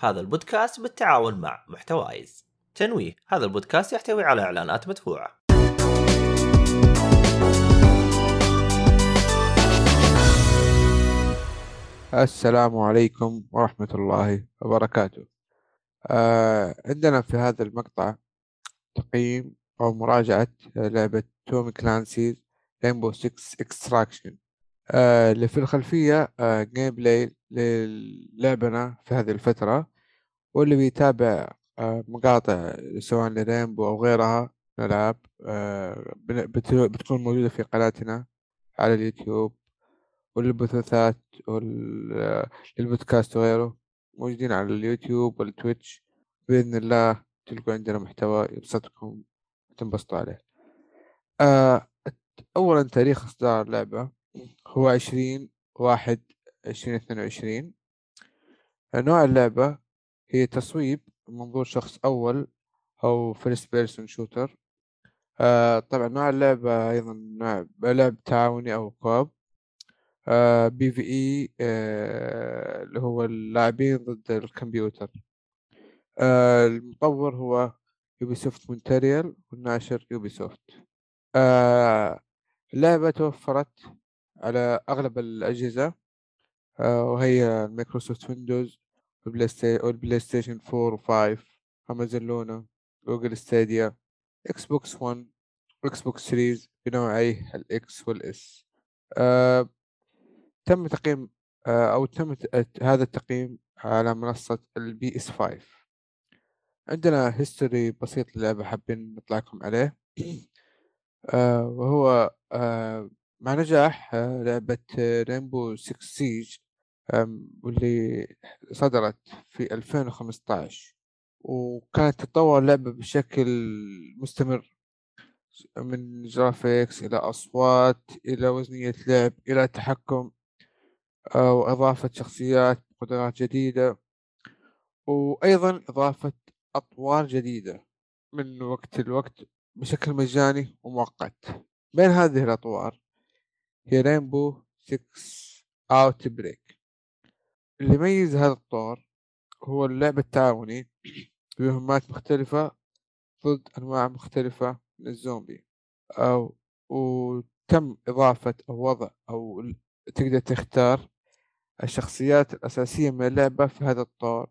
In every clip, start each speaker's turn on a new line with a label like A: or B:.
A: هذا البودكاست بالتعاون مع محتوايز. تنويه هذا البودكاست يحتوي على إعلانات مدفوعة.
B: السلام عليكم ورحمة الله وبركاته. آه عندنا في هذا المقطع تقييم أو مراجعة لعبة Tom Clancy's Rainbow Six Extraction اللي في الخلفية آه gameplay للعبنا في هذه الفترة واللي بيتابع آه مقاطع سواء ل Rainbow أو غيرها من الألعاب آه بت- بتكون موجودة في قناتنا على اليوتيوب والبثوثات والبودكاست وغيره موجودين على اليوتيوب وال Twitch. بإذن الله تلقوا عندنا محتوى يبسطكم وتنبسطوا عليه. آه أولا تاريخ إصدار اللعبة هو عشرين واحد عشرين اثنين وعشرين. نوع اللعبة هي تصويب من منظور شخص أول أو first person shooter طبعا نوع اللعبة أيضا نوع لعب تعاوني أو co-op. آه PvE آه اللي هو اللاعبين ضد الكمبيوتر. آه المطور هو Ubisoft Montreal والناشر Ubisoft آه اللعبة توفرت على أغلب الأجهزة. وهي Microsoft Windows وال PlayStation 4 و5 Amazon Luna Google Stadia Xbox 1 و Xbox Series بنوعيه ال X وال S. آه تم تقييم آه أو تم هذا التقييم على منصة ال PS 5 عندنا history بسيط للعبة حابين نطلعكم عليه. آه وهو آه مع نجاح آه لعبة Rainbow 6 Siege واللي صدرت في 2015 وكانت تتطور اللعبة بشكل مستمر من graphics إلى أصوات إلى وزنية لعب إلى تحكم وإضافة شخصيات بقدرات جديدة وأيضا إضافة أطوار جديدة من وقت لوقت بشكل مجاني ومؤقت. بين هذه الأطوار هي رينبو 6 أوت بريك اللي يميز هذا الطور هو اللعب التعاوني بمهمات مختلفة ضد أنواع مختلفة من الزومبي أو وتم إضافة أو وضع أو تقدر تختار الشخصيات الأساسية من اللعبة في هذا الطور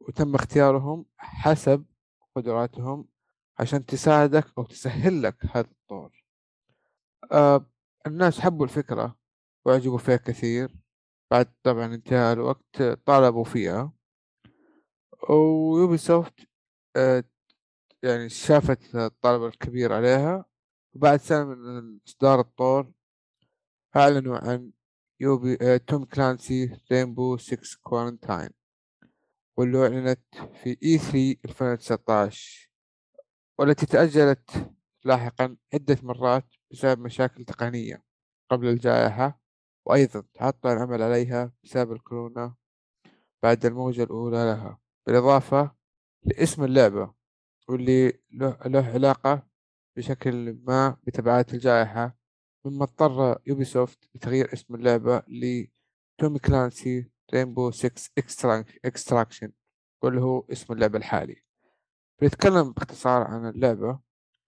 B: وتم اختيارهم حسب قدراتهم عشان تساعدك أو تسهل لك هذا الطور آه الناس حبوا الفكرة وعجبوا فيها كثير. بعد طبعا انتهاء الوقت طالبوا فيها. ويوبي سوفت آه يعني شافت الطلب الكبير عليها. وبعد سنة من إصدار الطور أعلنوا عن Ubi آه Tom Clancy Rainbow 6 Quarantine واللي أعلنت في E 3 2019 والتي تأجلت لاحقا عدة مرات بسبب مشاكل تقنية قبل الجائحة. وأيضا تعطل العمل عليها بسبب الكورونا بعد الموجة الأولى لها بالإضافة لاسم اللعبة واللي له, علاقة بشكل ما بتبعات الجائحة مما اضطر Ubisoft لتغيير اسم اللعبة ل Tom Clancy Rainbow 6 Extraction واللي هو اسم اللعبة الحالي. بنتكلم باختصار عن اللعبة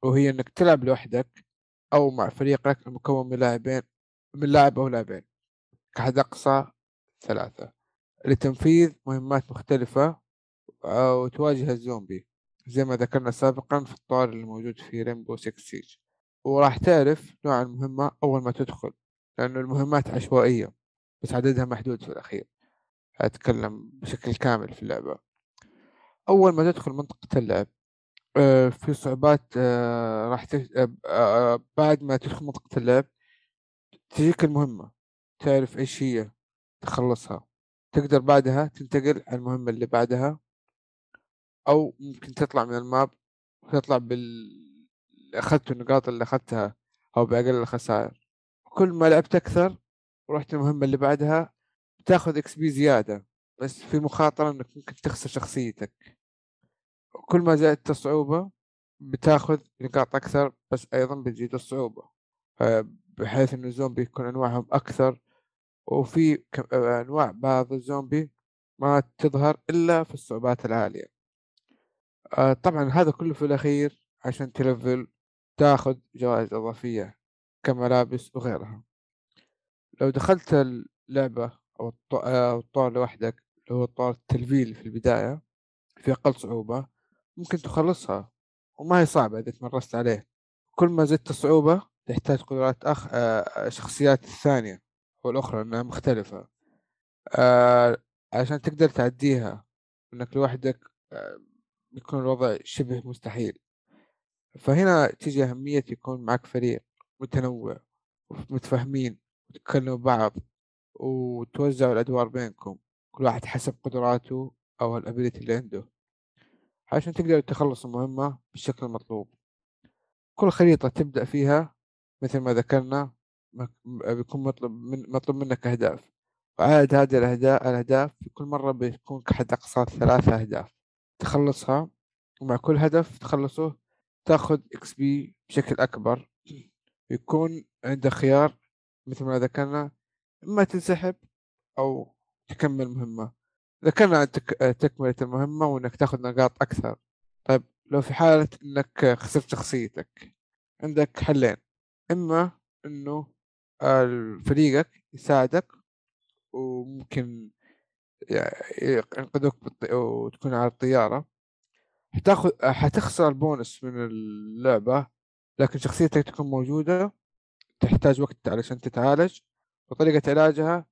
B: وهي إنك تلعب لوحدك أو مع فريقك المكون من لاعبين من لاعب أو لاعبين. كحد أقصى ثلاثة. لتنفيذ مهمات مختلفة وتواجه الزومبي. زي ما ذكرنا سابقا في الطور اللي موجود في رينبو 6 سيج وراح تعرف نوع المهمة أول ما تدخل لأنه المهمات عشوائية بس عددها محدود في الأخير. أتكلم بشكل كامل في اللعبة. أول ما تدخل منطقة اللعب في صعوبات راح تش... بعد ما تدخل منطقة اللعب تجيك المهمة تعرف إيش هي تخلصها. تقدر بعدها تنتقل على المهمة اللي بعدها أو ممكن تطلع من ال map وتطلع بال أخذت النقاط اللي أخذتها أو بأقل الخسائر. كل ما لعبت أكثر ورحت المهمة اللي بعدها بتاخذ XP زيادة بس في مخاطرة إنك ممكن تخسر شخصيتك. كل ما زادت الصعوبة بتاخذ نقاط أكثر بس أيضا بتزيد الصعوبة. بحيث إن الزومبي يكون أنواعهم أكثر وفي أنواع بعض الزومبي ما تظهر إلا في الصعوبات العالية. آه طبعا هذا كله في الأخير عشان تلفل تاخذ جوائز إضافية كملابس وغيرها. لو دخلت اللعبة أو الطور لوحدك اللي هو طور التلفيل في البداية في أقل صعوبة ممكن تخلصها وما هي صعبة إذا تمرست عليه. كل ما زدت الصعوبة تحتاج قدرات أخ... آه شخصيات الثانية والأخرى أنها مختلفة. آه عشان تقدر تعديها إنك لوحدك آه بيكون الوضع شبه مستحيل. فهنا تيجي أهمية يكون معك فريق متنوع ومتفاهمين وتتكلموا بعض وتوزعوا الأدوار بينكم كل واحد حسب قدراته أو ال ability اللي عنده. عشان تقدروا تخلصوا المهمة بالشكل المطلوب كل خريطة تبدأ فيها مثل ما ذكرنا بيكون مطلوب من مطلوب منك أهداف. وعدد هذه الأهداف في كل مرة بيكون كحد أقصى ثلاثة أهداف. تخلصها ومع كل هدف تخلصه تأخذ XP بشكل أكبر. يكون عندك خيار مثل ما ذكرنا إما تنسحب أو تكمل مهمة. ذكرنا عن تك... تكملة المهمة وإنك تأخذ نقاط أكثر. طيب لو في حالة إنك خسرت شخصيتك عندك حلين. إما إنه فريقك يساعدك وممكن ينقذوك. وتكون على الطيارة حتاخذ حتخسر البونس من اللعبة لكن شخصيتك تكون موجودة تحتاج وقت علشان تتعالج وطريقة علاجها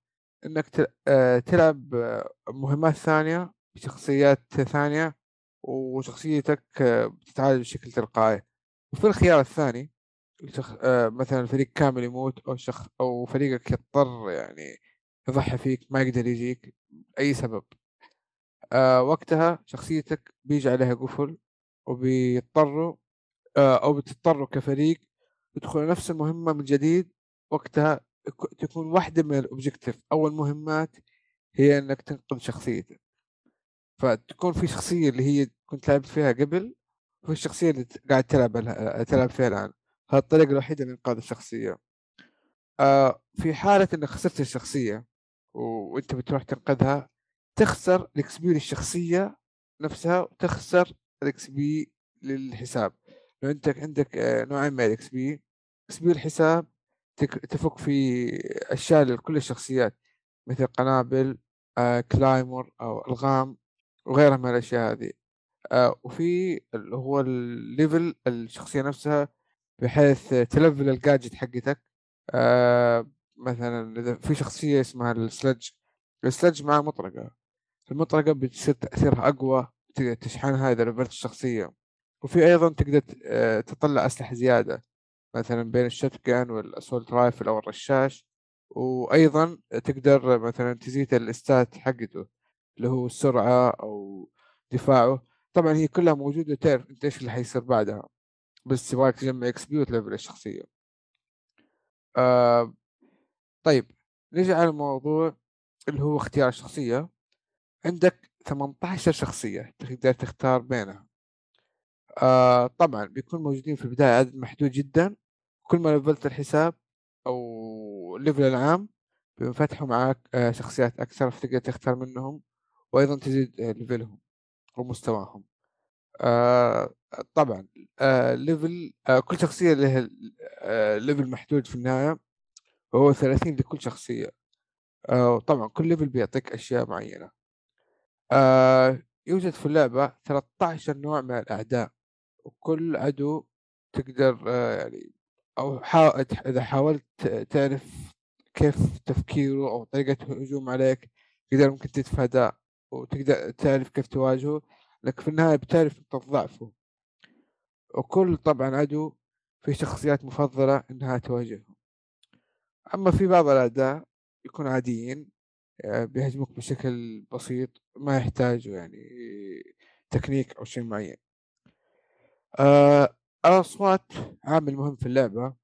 B: إنك آه، تلعب مهمات ثانية بشخصيات ثانية وشخصيتك آه، بتتعالج بشكل تلقائي وفي الخيار الثاني آه، مثلا الفريق كامل يموت أو شخ أو فريقك يضطر يعني يضحي فيك ما يقدر يجيك أي سبب. وقتها شخصيتك بيجي عليها قفل وبيضطروا أو بتضطروا كفريق تدخلوا نفس المهمة من جديد وقتها تكون واحدة من الأوبجيكتيف أو المهمات هي إنك تنقذ شخصيتك. فتكون في شخصية اللي هي كنت لعبت فيها قبل وفي الشخصية اللي قاعد تلعب تلعب فيها الآن. هذه الطريقة الوحيدة لإنقاذ الشخصية. آه في حالة إنك خسرت الشخصية وأنت بتروح تنقذها تخسر ال XP للشخصية نفسها وتخسر ال XP للحساب. لو أنت عندك آه نوعين من ال XP XP الحساب تفك في أشياء لكل الشخصيات مثل قنابل آه claymore أو ألغام وغيرها من الأشياء هذه. آه وفي اللي هو ال level الشخصية نفسها بحيث تلفل الجاجت حقتك. آه مثلا إذا في شخصية اسمها ال Sledge ال Sledge مع مطرقة. المطرقة بتصير تأثيرها أقوى تقدر تشحنها إذا لفلت الشخصية. وفي أيضا تقدر آه، تطلع أسلحة زيادة مثلا بين ال shotgun وال assault rifle أو الرشاش. وأيضا تقدر مثلا تزيد ال stats حقته اللي هو السرعة أو دفاعه. طبعا هي كلها موجودة تعرف إنت إيش اللي حيصير بعدها. بس يبغاك تجمع XP وتلفل الشخصية. آه طيب نجي على الموضوع اللي هو اختيار الشخصية. عندك 18 شخصية تقدر تختار بينها. آه طبعا بيكون موجودين في البداية عدد محدود جدا. كل ما لفلت الحساب أو ال level العام بينفتحوا معاك آه، شخصيات أكثر فتقدر تختار منهم وأيضا تزيد آه، level هم ومستواهم آه طبعا آه level آه كل شخصية لها آه level محدود في النهاية وهو 30 لكل شخصية. آه طبعا كل level بيعطيك أشياء معينة. آه يوجد في اللعبة 13 نوع من الأعداء وكل عدو تقدر آه يعني أو حا... إذا حاولت تعرف كيف تفكيره أو طريقة الهجوم عليك تقدر ممكن تتفاداه وتقدر تعرف كيف تواجهه. لكن في النهاية بتعرف نقطة ضعفه وكل طبعا عدو في شخصيات مفضلة إنها تواجههم أما في بعض الأعداء يكونوا عاديين آه، بيهجموك بشكل بسيط ما يحتاجوا يعني تكنيك أو شيء معين. آه الأصوات عامل مهم في اللعبة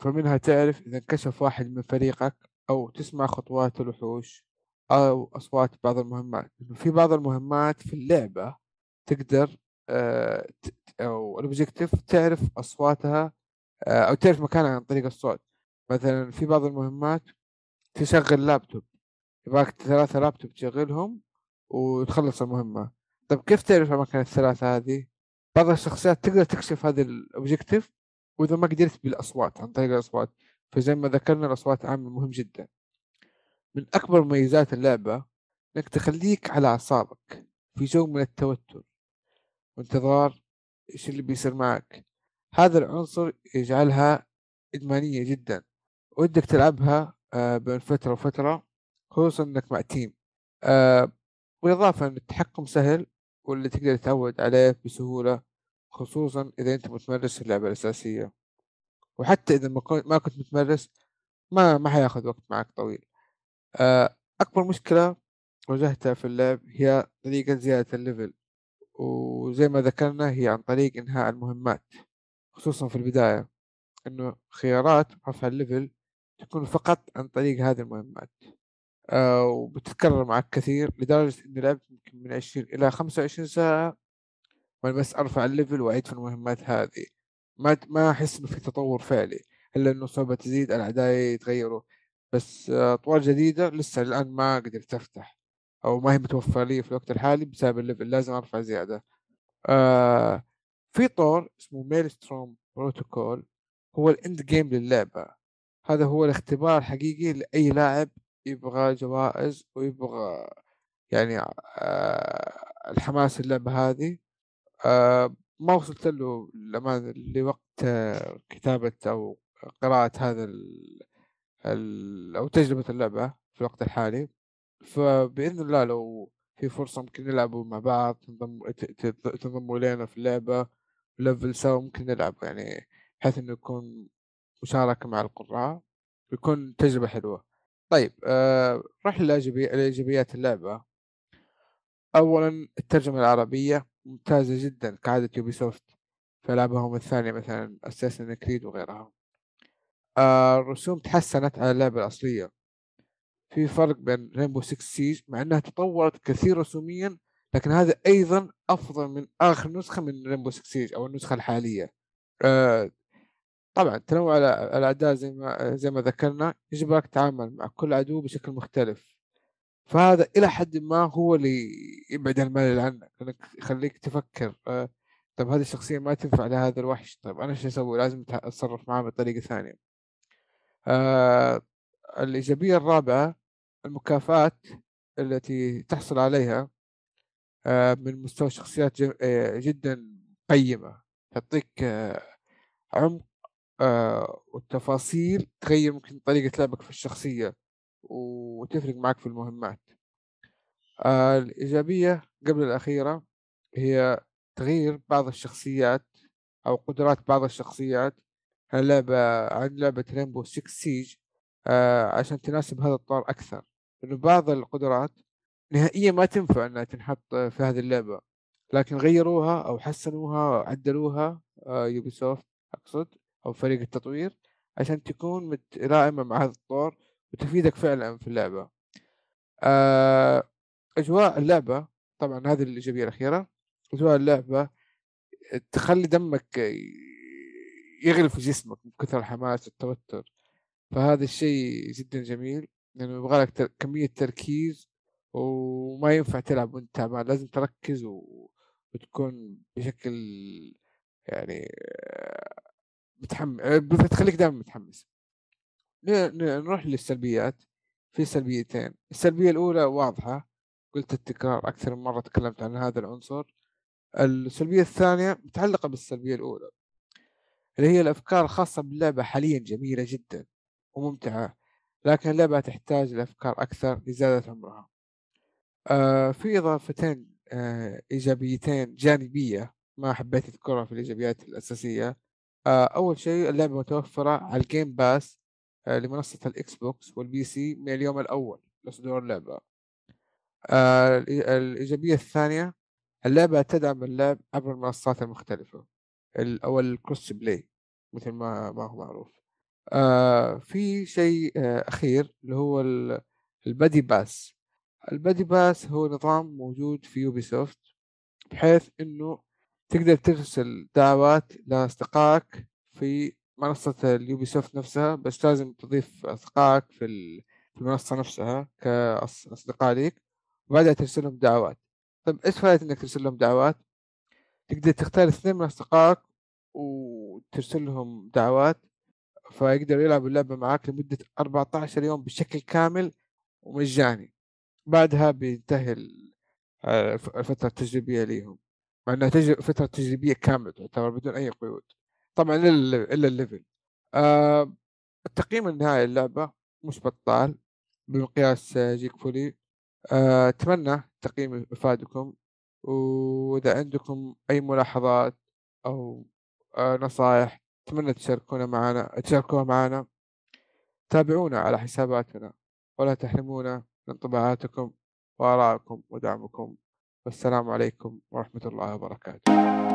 B: فمنها تعرف إذا انكشف واحد من فريقك أو تسمع خطوات الوحوش أو أصوات بعض المهمات. في بعض المهمات في اللعبة تقدر آه أو ال objective تعرف أصواتها آه أو تعرف مكانها عن طريق الصوت. مثلا في بعض المهمات تشغل لابتوب يبغاك ثلاثة لابتوب تشغلهم وتخلص المهمة. طيب كيف تعرف الأماكن الثلاثة هذه؟ بعض الشخصيات تقدر تكشف هذا ال objective وإذا ما قدرت بالأصوات عن طريق الأصوات. فزي ما ذكرنا الأصوات عامل مهم جدا. من أكبر مميزات اللعبة إنك تخليك على أعصابك في جو من التوتر. وانتظار إيش اللي بيصير معك. هذا العنصر يجعلها إدمانية جدا ودك تلعبها آه، بين فترة وفترة خصوصا إنك مع تيم آه، بالإضافة أن التحكم سهل واللي تقدر تتعود عليه بسهولة خصوصا إذا أنت متمرس في اللعبة الأساسية. وحتى إذا ما كنت متمرس ما ما حياخذ وقت معك طويل. آه، أكبر مشكلة واجهتها في اللعب هي طريقة زيادة ال level. وزي ما ذكرنا هي عن طريق إنهاء المهمات خصوصا في البداية إنه خيارات رفع ال level تكون فقط عن طريق هذه المهمات. آه وبتتكرر معك كثير لدرجة إني لعبت يمكن من عشرين إلى خمسة وعشرين ساعة وأنا بس أرفع ال level وأعيد في المهمات هذه. ما ما أحس إنه في تطور فعلي إلا إنه صعوبة تزيد الأعداء يتغيروا. بس أطوار جديدة لسه الآن ما قدرت أفتح. أو ما هي متوفرة لي في الوقت الحالي بسبب ال level لازم أرفع زيادة. آه في طور اسمه Maelstrom Protocol هو ال end game للعبة. هذا هو الاختبار الحقيقي لأي لاعب يبغى جوائز ويبغى يعني آه الحماس اللعبة هذه. آه ما وصلت له للأمانة لوقت آه كتابة أو قراءة هذا ال ال أو تجربة اللعبة في الوقت الحالي. فبإذن الله لو في فرصة ممكن نلعبوا مع بعض تنضم تنضموا إلينا في اللعبة level سوا ممكن نلعب يعني بحيث إنه يكون مشاركة مع القراء ويكون تجربة حلوة. طيب آه نروح لإيجابيات اللعبة. أولا الترجمة العربية ممتازة جدا كعادة Ubisoft في ألعابهم الثانية مثلا Assassin's Creed وغيرها. آه الرسوم تحسنت على اللعبة الأصلية. في فرق بين Rainbow 6 Siege مع إنها تطورت كثير رسوميا لكن هذا أيضا أفضل من آخر نسخة من رينبو 6 سيج أو النسخة الحالية. آه طبعا تنوع الاعداء زي ما زي ما ذكرنا يجبرك تتعامل مع كل عدو بشكل مختلف. فهذا إلى حد ما هو اللي يبعد الملل عنك يخليك تفكر آه طيب هذه الشخصية ما تنفع لهذا الوحش طيب أنا شو أسوي؟ لازم أتصرف معاه بطريقة ثانية. آه الإيجابية الرابعة المكافآت التي تحصل عليها آه، من مستوى شخصيات آه، جدا قيمة. تعطيك آه، عمق والتفاصيل تغير ممكن طريقة لعبك في الشخصية وتفرق معك في المهمات. الإيجابية قبل الأخيرة هي تغيير بعض الشخصيات أو قدرات بعض الشخصيات. عن لعبة عن لعبة رينبو 6 سيج عشان تناسب هذا الطور أكثر. لأنه بعض القدرات نهائيا ما تنفع أنها تنحط في هذه اللعبة. لكن غيروها أو حسنوها عدلوها آه يوبي سوفت أقصد أو فريق التطوير عشان تكون متلائمة مع هذا الطور وتفيدك فعلا في اللعبة. آه أجواء اللعبة طبعا هذه الإيجابية الأخيرة أجواء اللعبة تخلي دمك يغلي في جسمك من كثر الحماس والتوتر فهذا الشيء جدا جميل لأنه يبغى لك كمية تركيز وما ينفع تلعب وأنت تعبان لازم تركز و... وتكون بشكل يعني متحمس بتخليك دائما متحمس. نروح للسلبيات. في سلبيتين السلبية الأولى واضحة قلت التكرار أكثر من مرة تكلمت عن هذا العنصر. السلبية الثانية متعلقة بالسلبية الأولى اللي هي الأفكار الخاصة باللعبة حاليا جميلة جدا. وممتعة لكن اللعبة تحتاج لأفكار أكثر لزيادة عمرها. آه في إضافتين آه إيجابيتين جانبية ما حبيت أذكرها في الإيجابيات الأساسية. آه أول شيء اللعبة متوفرة على ال Game Pass آه لمنصة ال Xbox وال PC من اليوم الأول لصدور اللعبة. آه الإيجابية الثانية اللعبة تدعم اللعب عبر المنصات المختلفة أو ال cross-play مثل ما ما هو معروف. آه في شيء آه أخير اللي هو ال Buddy Pass ال Buddy Pass هو نظام موجود في Ubisoft بحيث إنه تقدر ترسل دعوات لأصدقائك في منصة ال Ubisoft نفسها بس لازم تضيف أصدقائك في المنصة نفسها كأصدقاء ليك وبعدها ترسل لهم دعوات طيب إيش فائدة إنك ترسل لهم دعوات؟ تقدر تختار اثنين من أصدقائك وترسل لهم دعوات فيقدروا يلعبوا اللعبة معاك لمدة 14 يوم بشكل كامل ومجاني. بعدها بينتهي آه، الفترة التجريبية ليهم. مع إنها تجر... فترة تجريبية كاملة تعتبر بدون أي قيود. طبعا إلا الليفل. آه التقييم النهائي اللعبة مش بطال. بمقياس جيك فولي. آه، أتمنى التقييم يفادكم وإذا عندكم أي ملاحظات أو آه، نصائح أتمنى تشاركونا معنا تشاركوها معنا. تابعونا على حساباتنا. ولا تحرمونا من انطباعاتكم وآرائكم ودعمكم. والسلام عليكم ورحمة الله وبركاته.